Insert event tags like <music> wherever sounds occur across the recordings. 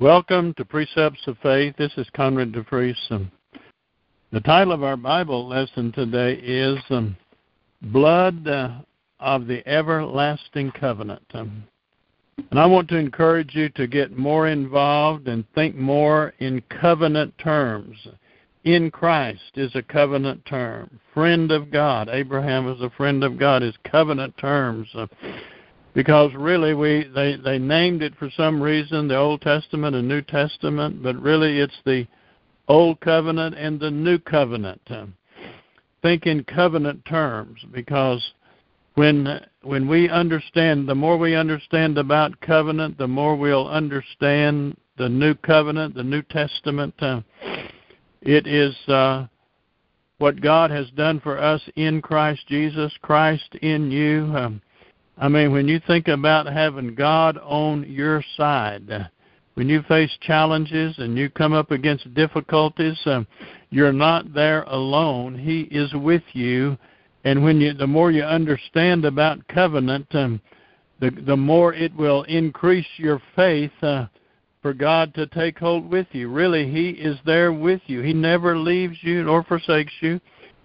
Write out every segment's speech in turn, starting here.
Welcome to Precepts of Faith. This is Conrad DeFries. Um, the title of our Bible lesson today is um, Blood uh, of the Everlasting Covenant. Um, and I want to encourage you to get more involved and think more in covenant terms. In Christ is a covenant term. Friend of God. Abraham is a friend of God is covenant terms. Uh, because really we they they named it for some reason the Old Testament and New Testament, but really it's the Old Covenant and the New Covenant. Think in covenant terms because when when we understand the more we understand about covenant, the more we'll understand the New Covenant, the New Testament. Uh, it is uh, what God has done for us in Christ Jesus, Christ in you. Um, I mean, when you think about having God on your side, when you face challenges and you come up against difficulties, um, you're not there alone. He is with you, and when you, the more you understand about covenant, um, the the more it will increase your faith uh, for God to take hold with you. Really, He is there with you. He never leaves you nor forsakes you.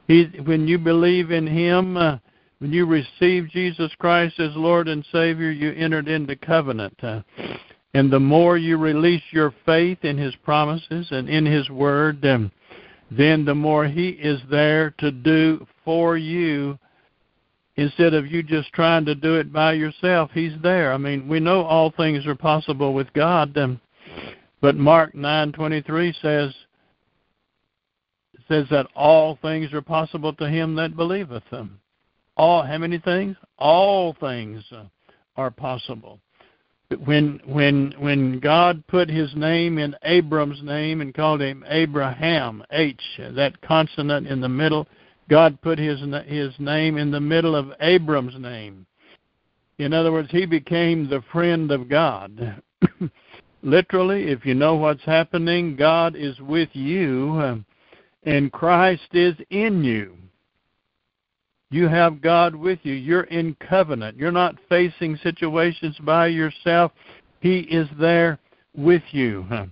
He, when you believe in Him. Uh, when you received Jesus Christ as Lord and Savior, you entered into covenant. Uh, and the more you release your faith in His promises and in His Word, um, then the more He is there to do for you instead of you just trying to do it by yourself. He's there. I mean, we know all things are possible with God, um, but Mark 9:23 says says that all things are possible to him that believeth them all how many things? All things are possible. When when when God put His name in Abram's name and called him Abraham, H, that consonant in the middle, God put His His name in the middle of Abram's name. In other words, he became the friend of God. <coughs> Literally, if you know what's happening, God is with you, and Christ is in you. You have God with you. You're in covenant. You're not facing situations by yourself. He is there with you. <laughs>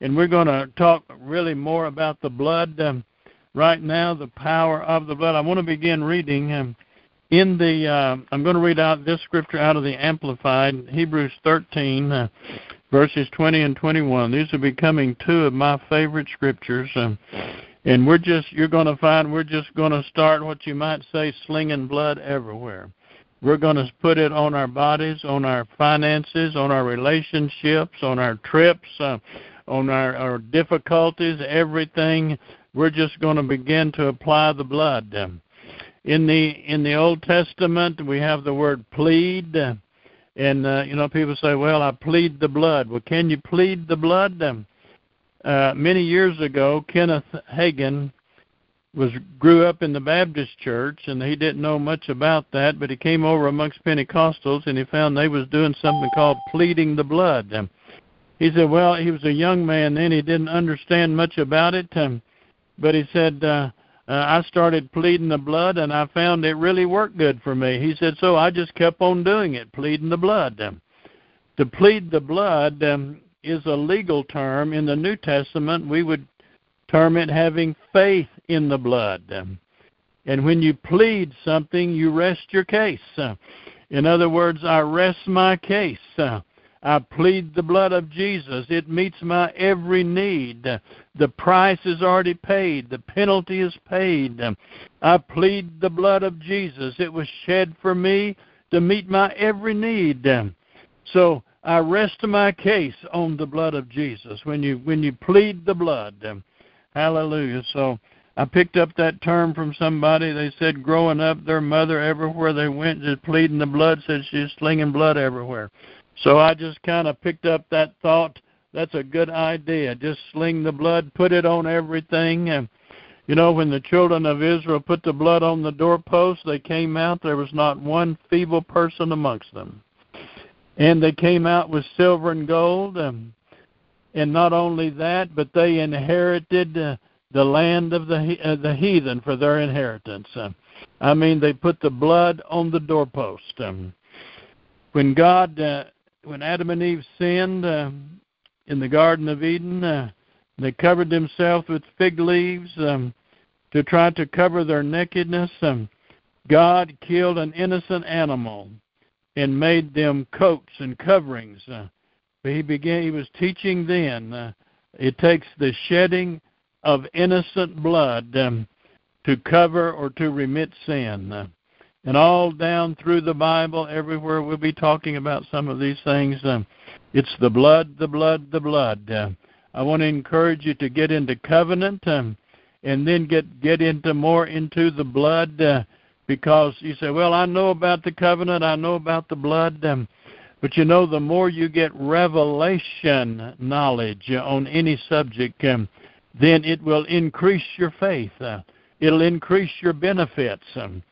And we're going to talk really more about the blood um, right now, the power of the blood. I want to begin reading um, in the. Uh, I'm going to read out this scripture out of the Amplified, Hebrews 13, uh, verses 20 and 21. These are becoming two of my favorite scriptures. Um, and we're just you're going to find we're just going to start what you might say slinging blood everywhere. We're going to put it on our bodies on our finances on our relationships on our trips uh, on our, our difficulties everything. We're just going to begin to apply the blood. In the in the old testament we have the word plead. And uh, you know people say well i plead the blood. Well can you plead the blood uh, many years ago, Kenneth Hagin was grew up in the Baptist church, and he didn't know much about that. But he came over amongst Pentecostals, and he found they was doing something called pleading the blood. Um, he said, well, he was a young man then; he didn't understand much about it. Um, but he said, uh, uh, I started pleading the blood, and I found it really worked good for me. He said, so I just kept on doing it, pleading the blood. Um, to plead the blood um, is a legal term. In the New Testament, we would term it having faith in the blood. And when you plead something, you rest your case. In other words, I rest my case. I plead the blood of Jesus. It meets my every need. The price is already paid. The penalty is paid. I plead the blood of Jesus. It was shed for me to meet my every need. So I rest my case on the blood of Jesus. When you when you plead the blood, um, hallelujah. So I picked up that term from somebody. They said growing up, their mother everywhere they went just pleading the blood said she's slinging blood everywhere. So I just kind of picked up that thought. That's a good idea. Just sling the blood, put it on everything. And you know, when the children of Israel put the blood on the doorpost, they came out. There was not one feeble person amongst them and they came out with silver and gold. Um, and not only that, but they inherited uh, the land of the uh, the heathen for their inheritance. Uh, I mean, they put the blood on the doorpost. Um, when God, uh, when Adam and Eve sinned, uh, in the Garden of Eden. Uh, they covered themselves with fig leaves um, to try to cover their nakedness. Um, God killed an innocent animal and made them coats and coverings. Uh, he began. He was teaching then. Uh, it takes the shedding of innocent blood um, to cover or to remit sin. Uh, and all down through the Bible, everywhere we'll be talking about some of these things. Um, it's the blood, the blood, the blood. Uh, I want to encourage you to get into covenant um, and then get get into more into the blood uh, because you say, well, I know about the covenant, I know about the blood. Um, but you know, the more you get revelation knowledge on any subject, um, then it will increase your faith. Uh, it'll increase your benefits. Um,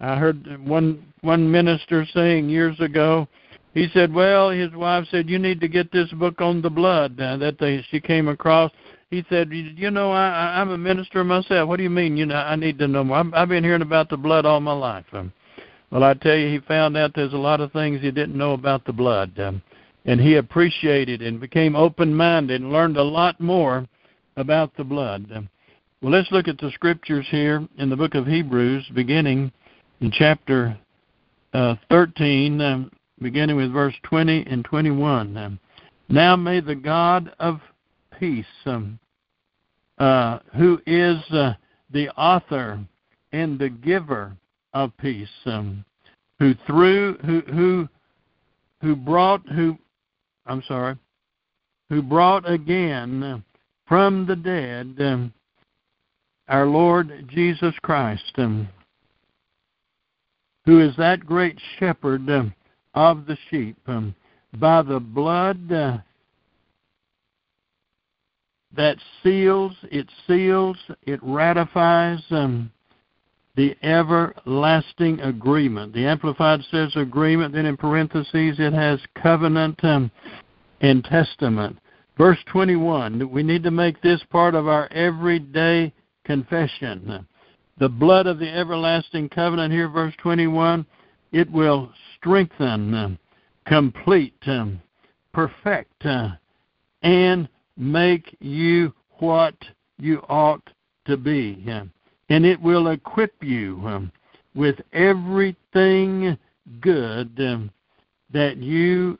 I heard one one minister saying years ago. He said, "Well, his wife said you need to get this book on the blood uh, that they she came across." He said, "You know, I, I'm a minister myself. What do you mean? You know, I need to know more. I've, I've been hearing about the blood all my life." Um, well, I tell you, he found out there's a lot of things he didn't know about the blood, um, and he appreciated and became open-minded and learned a lot more about the blood. Um, well, let's look at the scriptures here in the book of Hebrews, beginning in chapter uh, 13, um, beginning with verse 20 and 21. Um, now may the God of peace, um, uh, who is uh, the author and the giver of peace, um, who through who who who brought who I'm sorry, who brought again from the dead um, our Lord Jesus Christ, um, who is that great shepherd uh, of the sheep, um, by the blood uh, that seals, it seals, it ratifies um, the everlasting agreement. The Amplified says agreement, then in parentheses it has covenant um, and testament. Verse 21, we need to make this part of our everyday confession the blood of the everlasting covenant here, verse 21, it will strengthen, uh, complete, um, perfect, uh, and make you what you ought to be. And it will equip you um, with everything good um, that you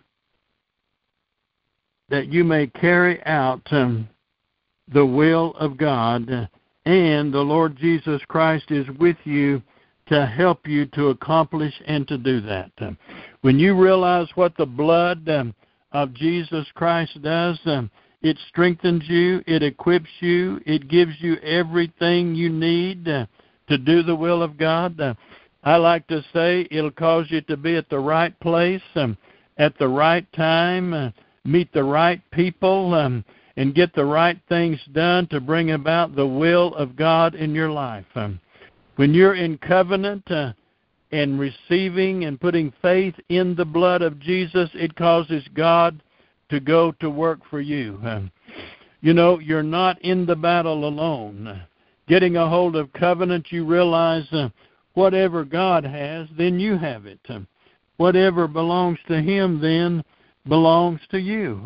that you may carry out um, the will of God and the Lord Jesus Christ is with you to help you to accomplish and to do that. When you realize what the blood um, of Jesus Christ does, um, it strengthens you, it equips you, it gives you everything you need to do the will of God. I like to say it'll cause you to be at the right place um, at the right time, uh, meet the right people, um, and get the right things done to bring about the will of God in your life. Um, when you're in covenant uh, and receiving and putting faith in the blood of Jesus, it causes God to go to work for you. <laughs> You know, you're not in the battle alone. Getting a hold of covenant, you realize uh, whatever God has, then you have it. Whatever belongs to Him, then belongs to you.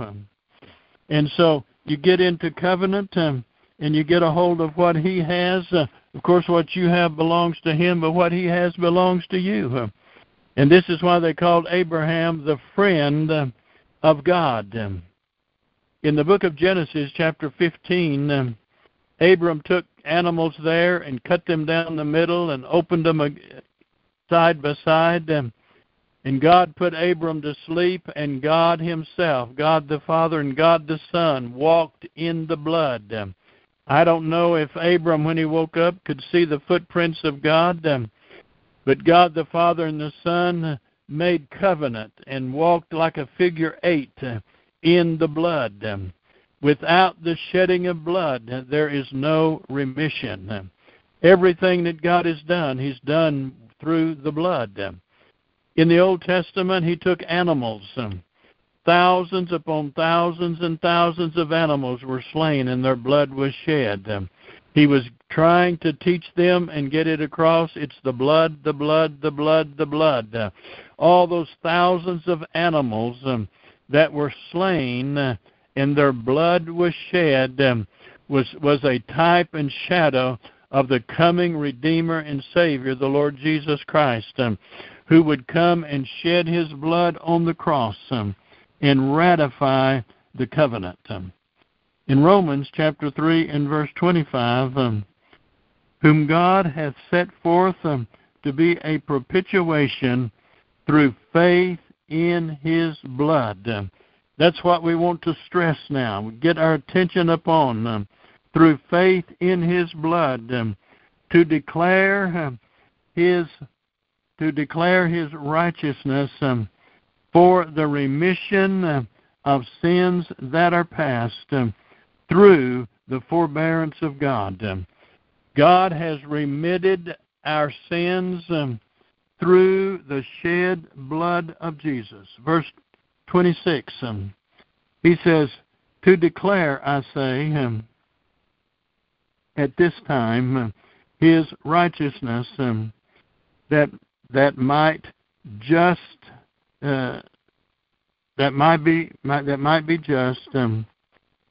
And so you get into covenant um, and you get a hold of what He has. Uh, of course, what you have belongs to Him, but what He has belongs to you. And this is why they called Abraham the friend uh, of God. Um, in the book of Genesis, chapter 15, um, Abram took animals there and cut them down the middle and opened them side by side. Um, and God put Abram to sleep, and God Himself, God the Father and God the Son, walked in the blood. I don't know if Abram, when he woke up, could see the footprints of God, but God the Father and the Son made covenant and walked like a figure eight in the blood. Without the shedding of blood, there is no remission. Everything that God has done, He's done through the blood. In the Old Testament, he took animals. Thousands upon thousands and thousands of animals were slain and their blood was shed. He was trying to teach them and get it across it's the blood, the blood, the blood, the blood. All those thousands of animals um, that were slain uh, and their blood was shed um, was was a type and shadow of the coming Redeemer and Savior, the Lord Jesus Christ, um, who would come and shed his blood on the cross and ratify the covenant. In Romans chapter 3 and verse 25, um, whom God hath set forth um, to be a propitiation through faith in his blood. Um, that's what we want to stress now. We get our attention upon um, through faith in his blood um, to declare um, his to declare his righteousness um, for the remission of sins that are past through the forbearance of God. God has remitted our sins um, through the shed blood of Jesus. Verse 26, um, he says, To declare, I say, um, at this time, his righteousness that that might just uh, that might be might, that might be just um,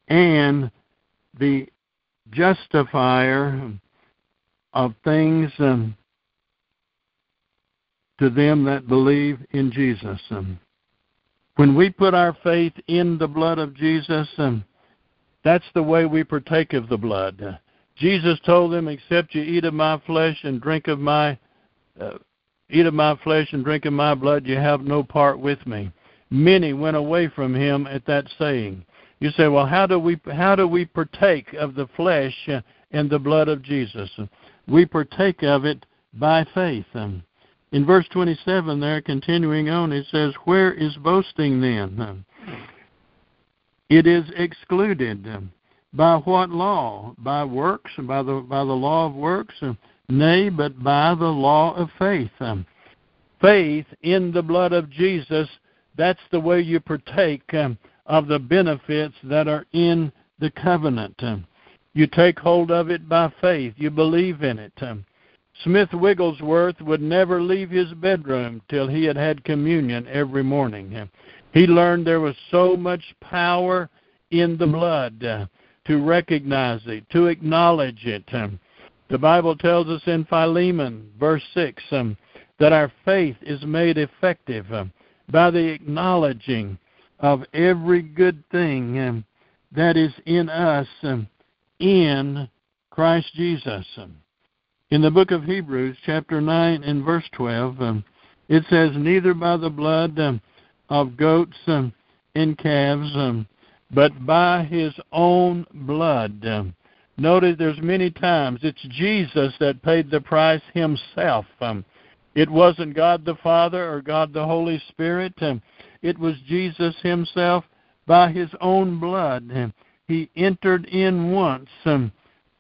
and the justifier of things um, to them that believe in Jesus. Um, when we put our faith in the blood of Jesus, um, that's the way we partake of the blood. Jesus told them, "Except you eat of my flesh and drink of my uh, eat of my flesh and drink of my blood, you have no part with me." Many went away from him at that saying. You say, "Well, how do we how do we partake of the flesh and the blood of Jesus?" We partake of it by faith. In verse 27 there, continuing on, it says, Where is boasting then? It is excluded. By what law? By works? By the, by the law of works? Nay, but by the law of faith. Faith in the blood of Jesus, that's the way you partake of the benefits that are in the covenant. You take hold of it by faith. You believe in it. Smith Wigglesworth would never leave his bedroom till he had had communion every morning. He learned there was so much power in the blood uh, to recognize it, to acknowledge it. Um, the Bible tells us in Philemon, verse 6, um, that our faith is made effective um, by the acknowledging of every good thing um, that is in us um, in Christ Jesus. In the book of Hebrews, chapter 9 and verse 12, um, it says, Neither by the blood um, of goats um, and calves, but by his own blood. Notice there's many times it's Jesus that paid the price himself. It wasn't God the Father or God the Holy Spirit. It was Jesus himself by his own blood. Um, he entered in once um,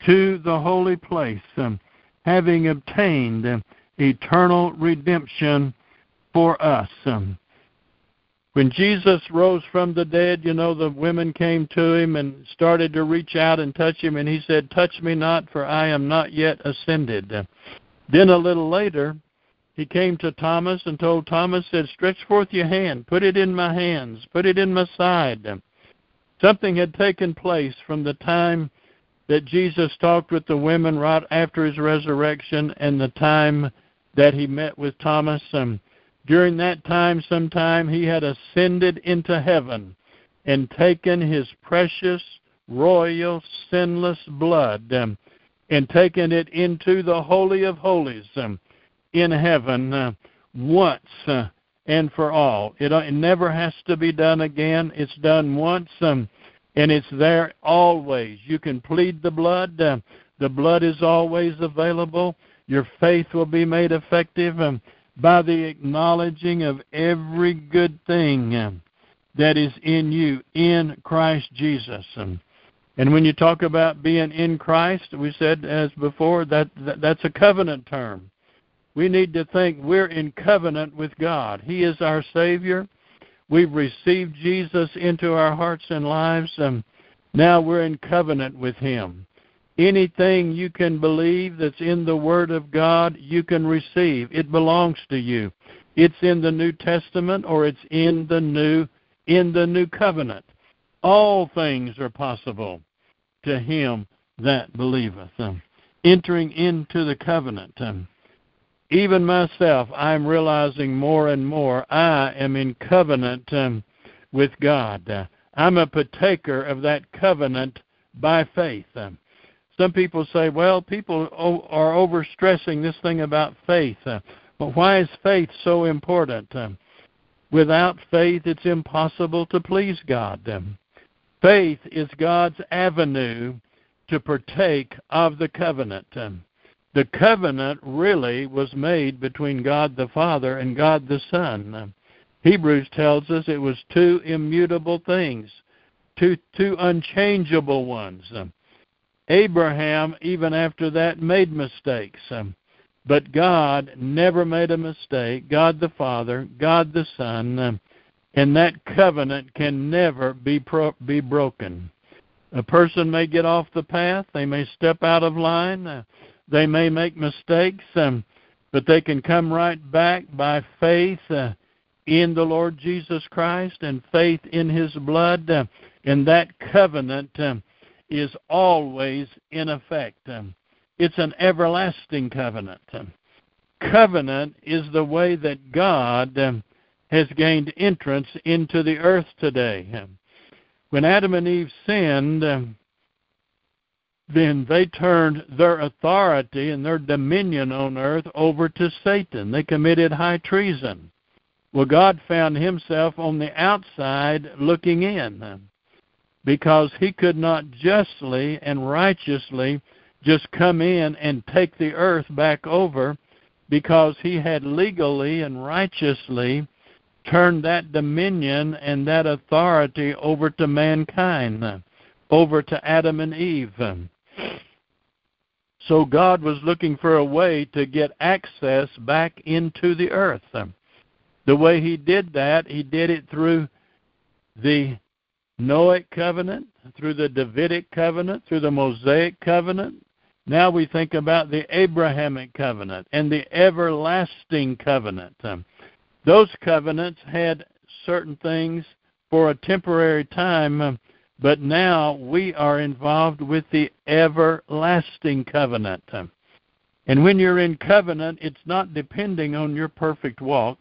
to the holy place. Um, having obtained eternal redemption for us. When Jesus rose from the dead, you know, the women came to him and started to reach out and touch him, and he said, Touch me not, for I am not yet ascended. Then a little later, he came to Thomas and told Thomas, said, Stretch forth your hand, put it in my hands, put it in my side. Something had taken place from the time that Jesus talked with the women right after his resurrection and the time that he met with Thomas. Um, during that time, sometime, he had ascended into heaven and taken his precious, royal, sinless blood um, and taken it into the Holy of Holies um, in heaven uh, once uh, and for all. It, it never has to be done again. It's done once. Um, and it's there always. You can plead the blood. Uh, the blood is always available. Your faith will be made effective um, by the acknowledging of every good thing um, that is in you in Christ Jesus. Um, and when you talk about being in Christ, we said as before that, that that's a covenant term. We need to think we're in covenant with God. He is our Savior. We've received Jesus into our hearts and lives, and now we're in covenant with Him. Anything you can believe that's in the Word of God, you can receive. It belongs to you. It's in the New Testament or it's in the new in the new covenant. All things are possible to him that believeth. Um, entering into the covenant. Um, even myself, I'm realizing more and more I am in covenant um, with God. I'm a partaker of that covenant by faith. Um, some people say, well, people o- are overstressing this thing about faith. Uh, but why is faith so important? Um, without faith, it's impossible to please God. Um, faith is God's avenue to partake of the covenant. Um, the covenant really was made between God the Father and God the Son. Hebrews tells us it was two immutable things, two two unchangeable ones. Abraham, even after that, made mistakes. But God never made a mistake. God the Father, God the Son, and that covenant can never be pro- be broken. A person may get off the path, they may step out of line, they may make mistakes, um, but they can come right back by faith uh, in the Lord Jesus Christ and faith in His blood, uh, and that covenant um, is always in effect. Um, it's an everlasting covenant. Um, covenant is the way that God um, has gained entrance into the earth today. When Adam and Eve sinned, then they turned their authority and their dominion on earth over to Satan. They committed high treason. Well, God found himself on the outside looking in because he could not justly and righteously just come in and take the earth back over because he had legally and righteously turned that dominion and that authority over to mankind, over to Adam and Eve. So God was looking for a way to get access back into the earth. Um, the way he did that, he did it through the Noahic covenant, through the Davidic covenant, through the Mosaic covenant. Now we think about the Abrahamic covenant and the everlasting covenant. Um, those covenants had certain things for a temporary time um, but now we are involved with the everlasting covenant. And when you're in covenant, it's not depending on your perfect walk.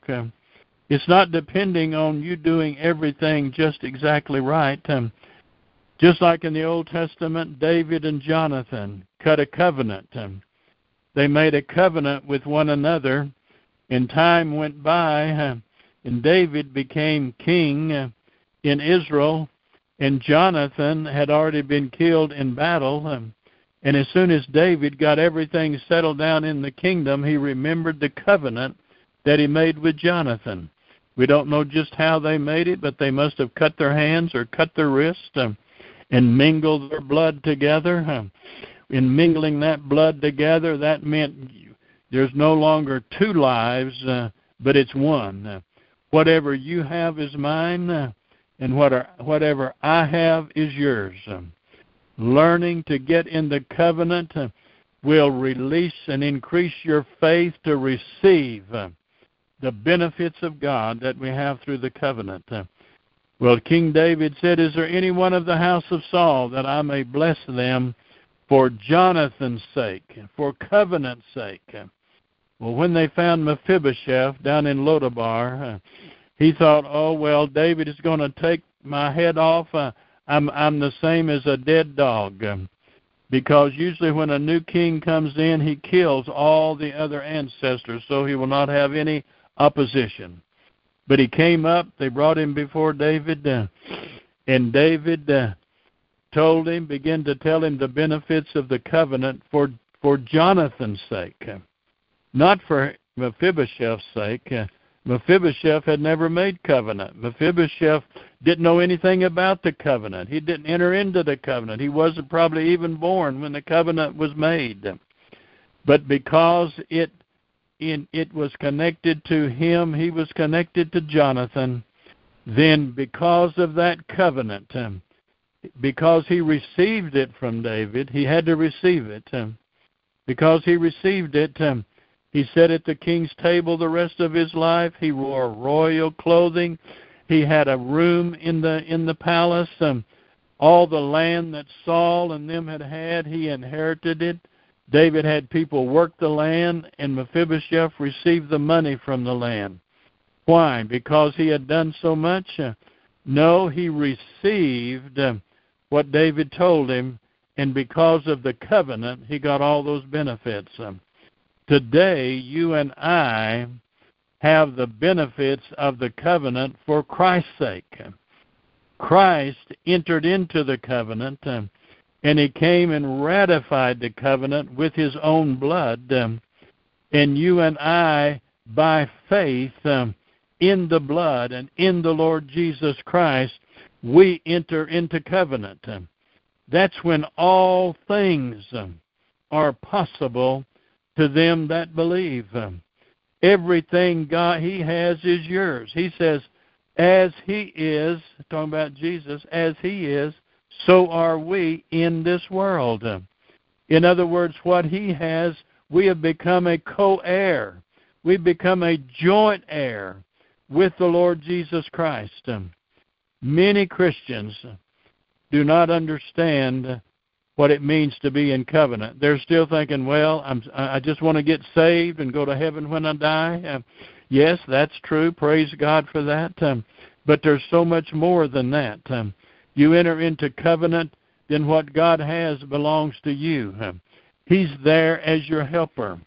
It's not depending on you doing everything just exactly right. Just like in the Old Testament, David and Jonathan cut a covenant. They made a covenant with one another, and time went by, and David became king in Israel and Jonathan had already been killed in battle. Um, and as soon as David got everything settled down in the kingdom, he remembered the covenant that he made with Jonathan. We don't know just how they made it, but they must have cut their hands or cut their wrists um, and mingled their blood together. Um, in mingling that blood together, that meant there's no longer two lives, uh, but it's one. Uh, whatever you have is mine. Uh, and whatever I have is yours. Learning to get in the covenant will release and increase your faith to receive the benefits of God that we have through the covenant. Well, King David said, Is there any one of the house of Saul that I may bless them for Jonathan's sake, for covenant's sake? Well, when they found Mephibosheth down in Lodabar, he thought, oh well, David is going to take my head off. Uh, I'm I'm the same as a dead dog, um, because usually when a new king comes in, he kills all the other ancestors, so he will not have any opposition. But he came up. They brought him before David, uh, and David uh, told him, began to tell him the benefits of the covenant for for Jonathan's sake, uh, not for Mephibosheth's sake. Mephibosheth had never made covenant. Mephibosheth didn't know anything about the covenant. He didn't enter into the covenant. He wasn't probably even born when the covenant was made. But because it in, it was connected to him, he was connected to Jonathan. Then, because of that covenant, because he received it from David, he had to receive it. Because he received it, he sat at the king's table the rest of his life. He wore royal clothing, He had a room in the in the palace. Um, all the land that Saul and them had had, he inherited it. David had people work the land, and Mephibosheth received the money from the land. Why? Because he had done so much? No, he received uh, what David told him, and because of the covenant, he got all those benefits. Today, you and I have the benefits of the covenant for Christ's sake. Christ entered into the covenant, and he came and ratified the covenant with his own blood. And you and I, by faith in the blood and in the Lord Jesus Christ, we enter into covenant. That's when all things are possible to them that believe. Everything God He has is yours. He says, as He is, talking about Jesus, as He is, so are we in this world. In other words, what He has, we have become a co heir. We've become a joint heir with the Lord Jesus Christ. Many Christians do not understand what it means to be in covenant. They're still thinking, well, I'm, I just want to get saved and go to heaven when I die. Um, yes, that's true. Praise God for that. Um, but there's so much more than that. Um, you enter into covenant, then what God has belongs to you. Um, he's there as your helper.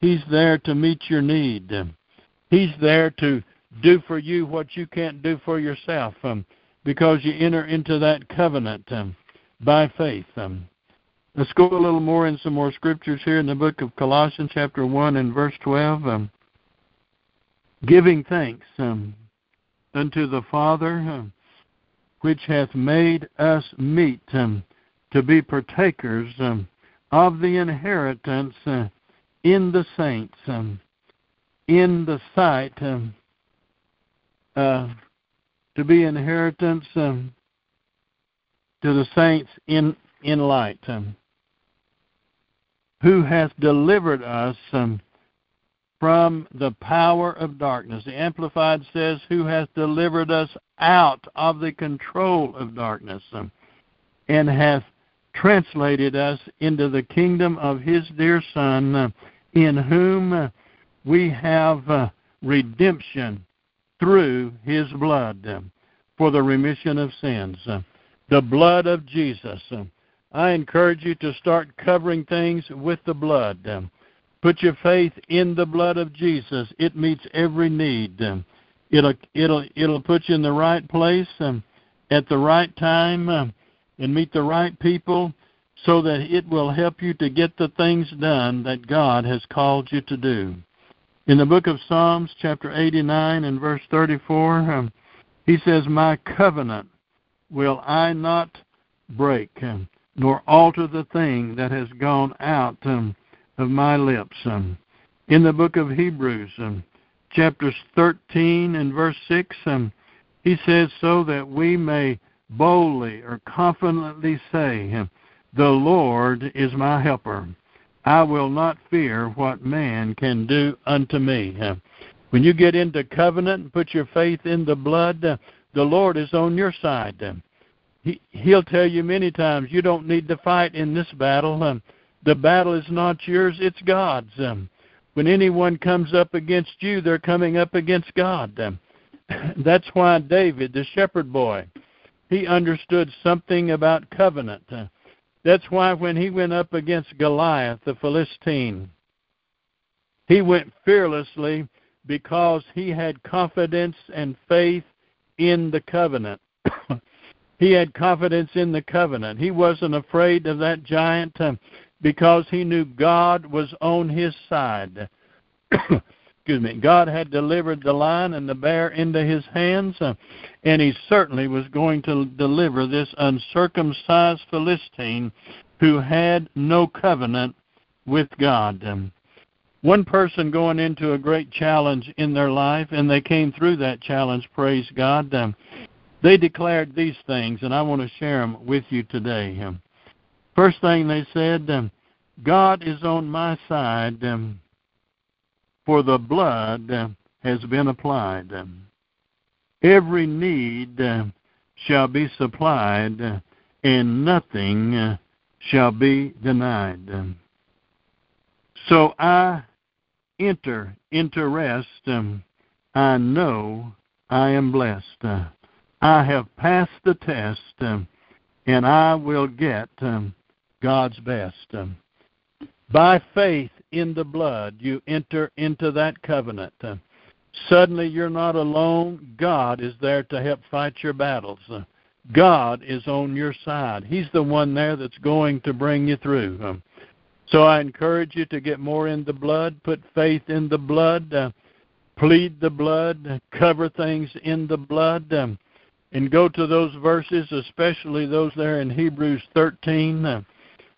He's there to meet your need. Um, he's there to do for you what you can't do for yourself um, because you enter into that covenant by faith. Um, let's go a little more in some more scriptures here in the book of Colossians, chapter 1 and verse 12. Um, giving thanks um, unto the Father, uh, which hath made us meet um, to be partakers um, of the inheritance uh, in the saints, um, in the sight um, uh, to be inheritance um, to the saints in in light, um, who hath delivered us um, from the power of darkness. The Amplified says, "Who hath delivered us out of the control of darkness, um, and hath translated us into the kingdom of His dear Son, uh, in whom uh, we have uh, redemption." through his blood um, for the remission of sins. The blood of Jesus. Um, I encourage you to start covering things with the blood. Um, put your faith in the blood of Jesus. It meets every need. It'll it'll it'll put you in the right place at the right time and meet the right people so that it will help you to get the things done that God has called you to do. In the book of Psalms, chapter 89 and verse 34, um, he says, My covenant will I not break, um, nor alter the thing that has gone out um, of my lips. Um, in the book of Hebrews, um, chapters 13 and verse 6, um, he says, So that we may boldly or confidently say, The Lord is my helper. I will not fear what man can do unto me. When you get into covenant and put your faith in the blood, the Lord is on your side. He, he'll tell you many times you don't need to fight in this battle. Um, the battle is not yours, it's God's. Um, when anyone comes up against you, they're coming up against God. Um, <laughs> that's why David, the shepherd boy, he understood something about covenant. Uh, that's why when he went up against Goliath, the Philistine, he went fearlessly because he had confidence and faith in the covenant. He had confidence in the covenant. He wasn't afraid of that giant uh, because he knew God was on his side. <coughs> excuse me, God had delivered the lion and the bear into his hands, uh, and he certainly was going to deliver this uncircumcised Philistine who had no covenant with God. One person going into a great challenge in their life, and they came through that challenge, praise God. Um, they declared these things, and I want to share them with you today. Um, first thing they said, um, God is on my side. Um, for the blood has been applied. every need uh, shall be supplied, uh, and nothing uh, shall be denied. So I enter into rest. Um, I know I am blessed. I have passed the test, um, and I will get um, God's best. Um, by faith in the blood, you enter into that covenant. Uh, suddenly, you're not alone. God is there to help fight your battles. Uh, God is on your side. He's the one there that's going to bring you through. Um, so I encourage you to get more in the blood, put faith in the blood, uh, plead the blood, cover things in the blood, um, and go to those verses, especially those there in Hebrews 13, uh,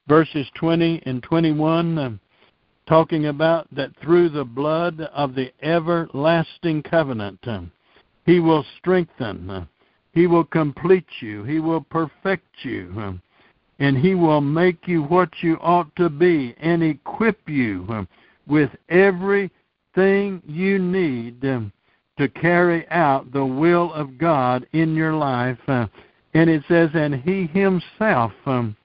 verses 20 and 21, uh, talking about that through the blood of the everlasting covenant, uh, He will strengthen, uh, He will complete you, He will perfect you. Uh, and He will make you what you ought to be and equip you uh, with everything you need to carry out the will of God in your life. Uh, and it says, and He Himself um,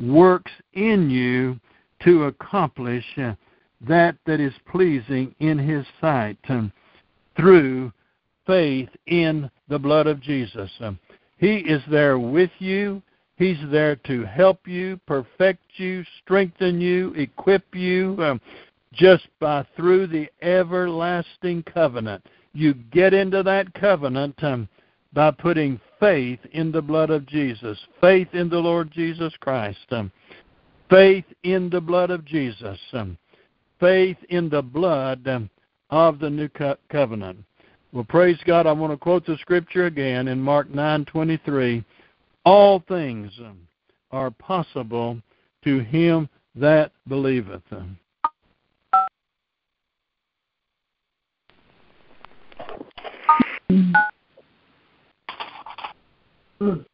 works in you to accomplish uh, that that is pleasing in His sight um, through faith in the blood of Jesus. Um, he is there with you. He's there to help you, perfect you, strengthen you, equip you, um, just by through the everlasting covenant. You get into that covenant um, by putting faith in the blood of Jesus, faith in the Lord Jesus Christ, um, faith in the blood of Jesus, um, faith in the blood um, of the new co- covenant. Well, praise God. I want to quote the scripture again in Mark 9:23 all things are possible to him that believeth. 嗯。嗯。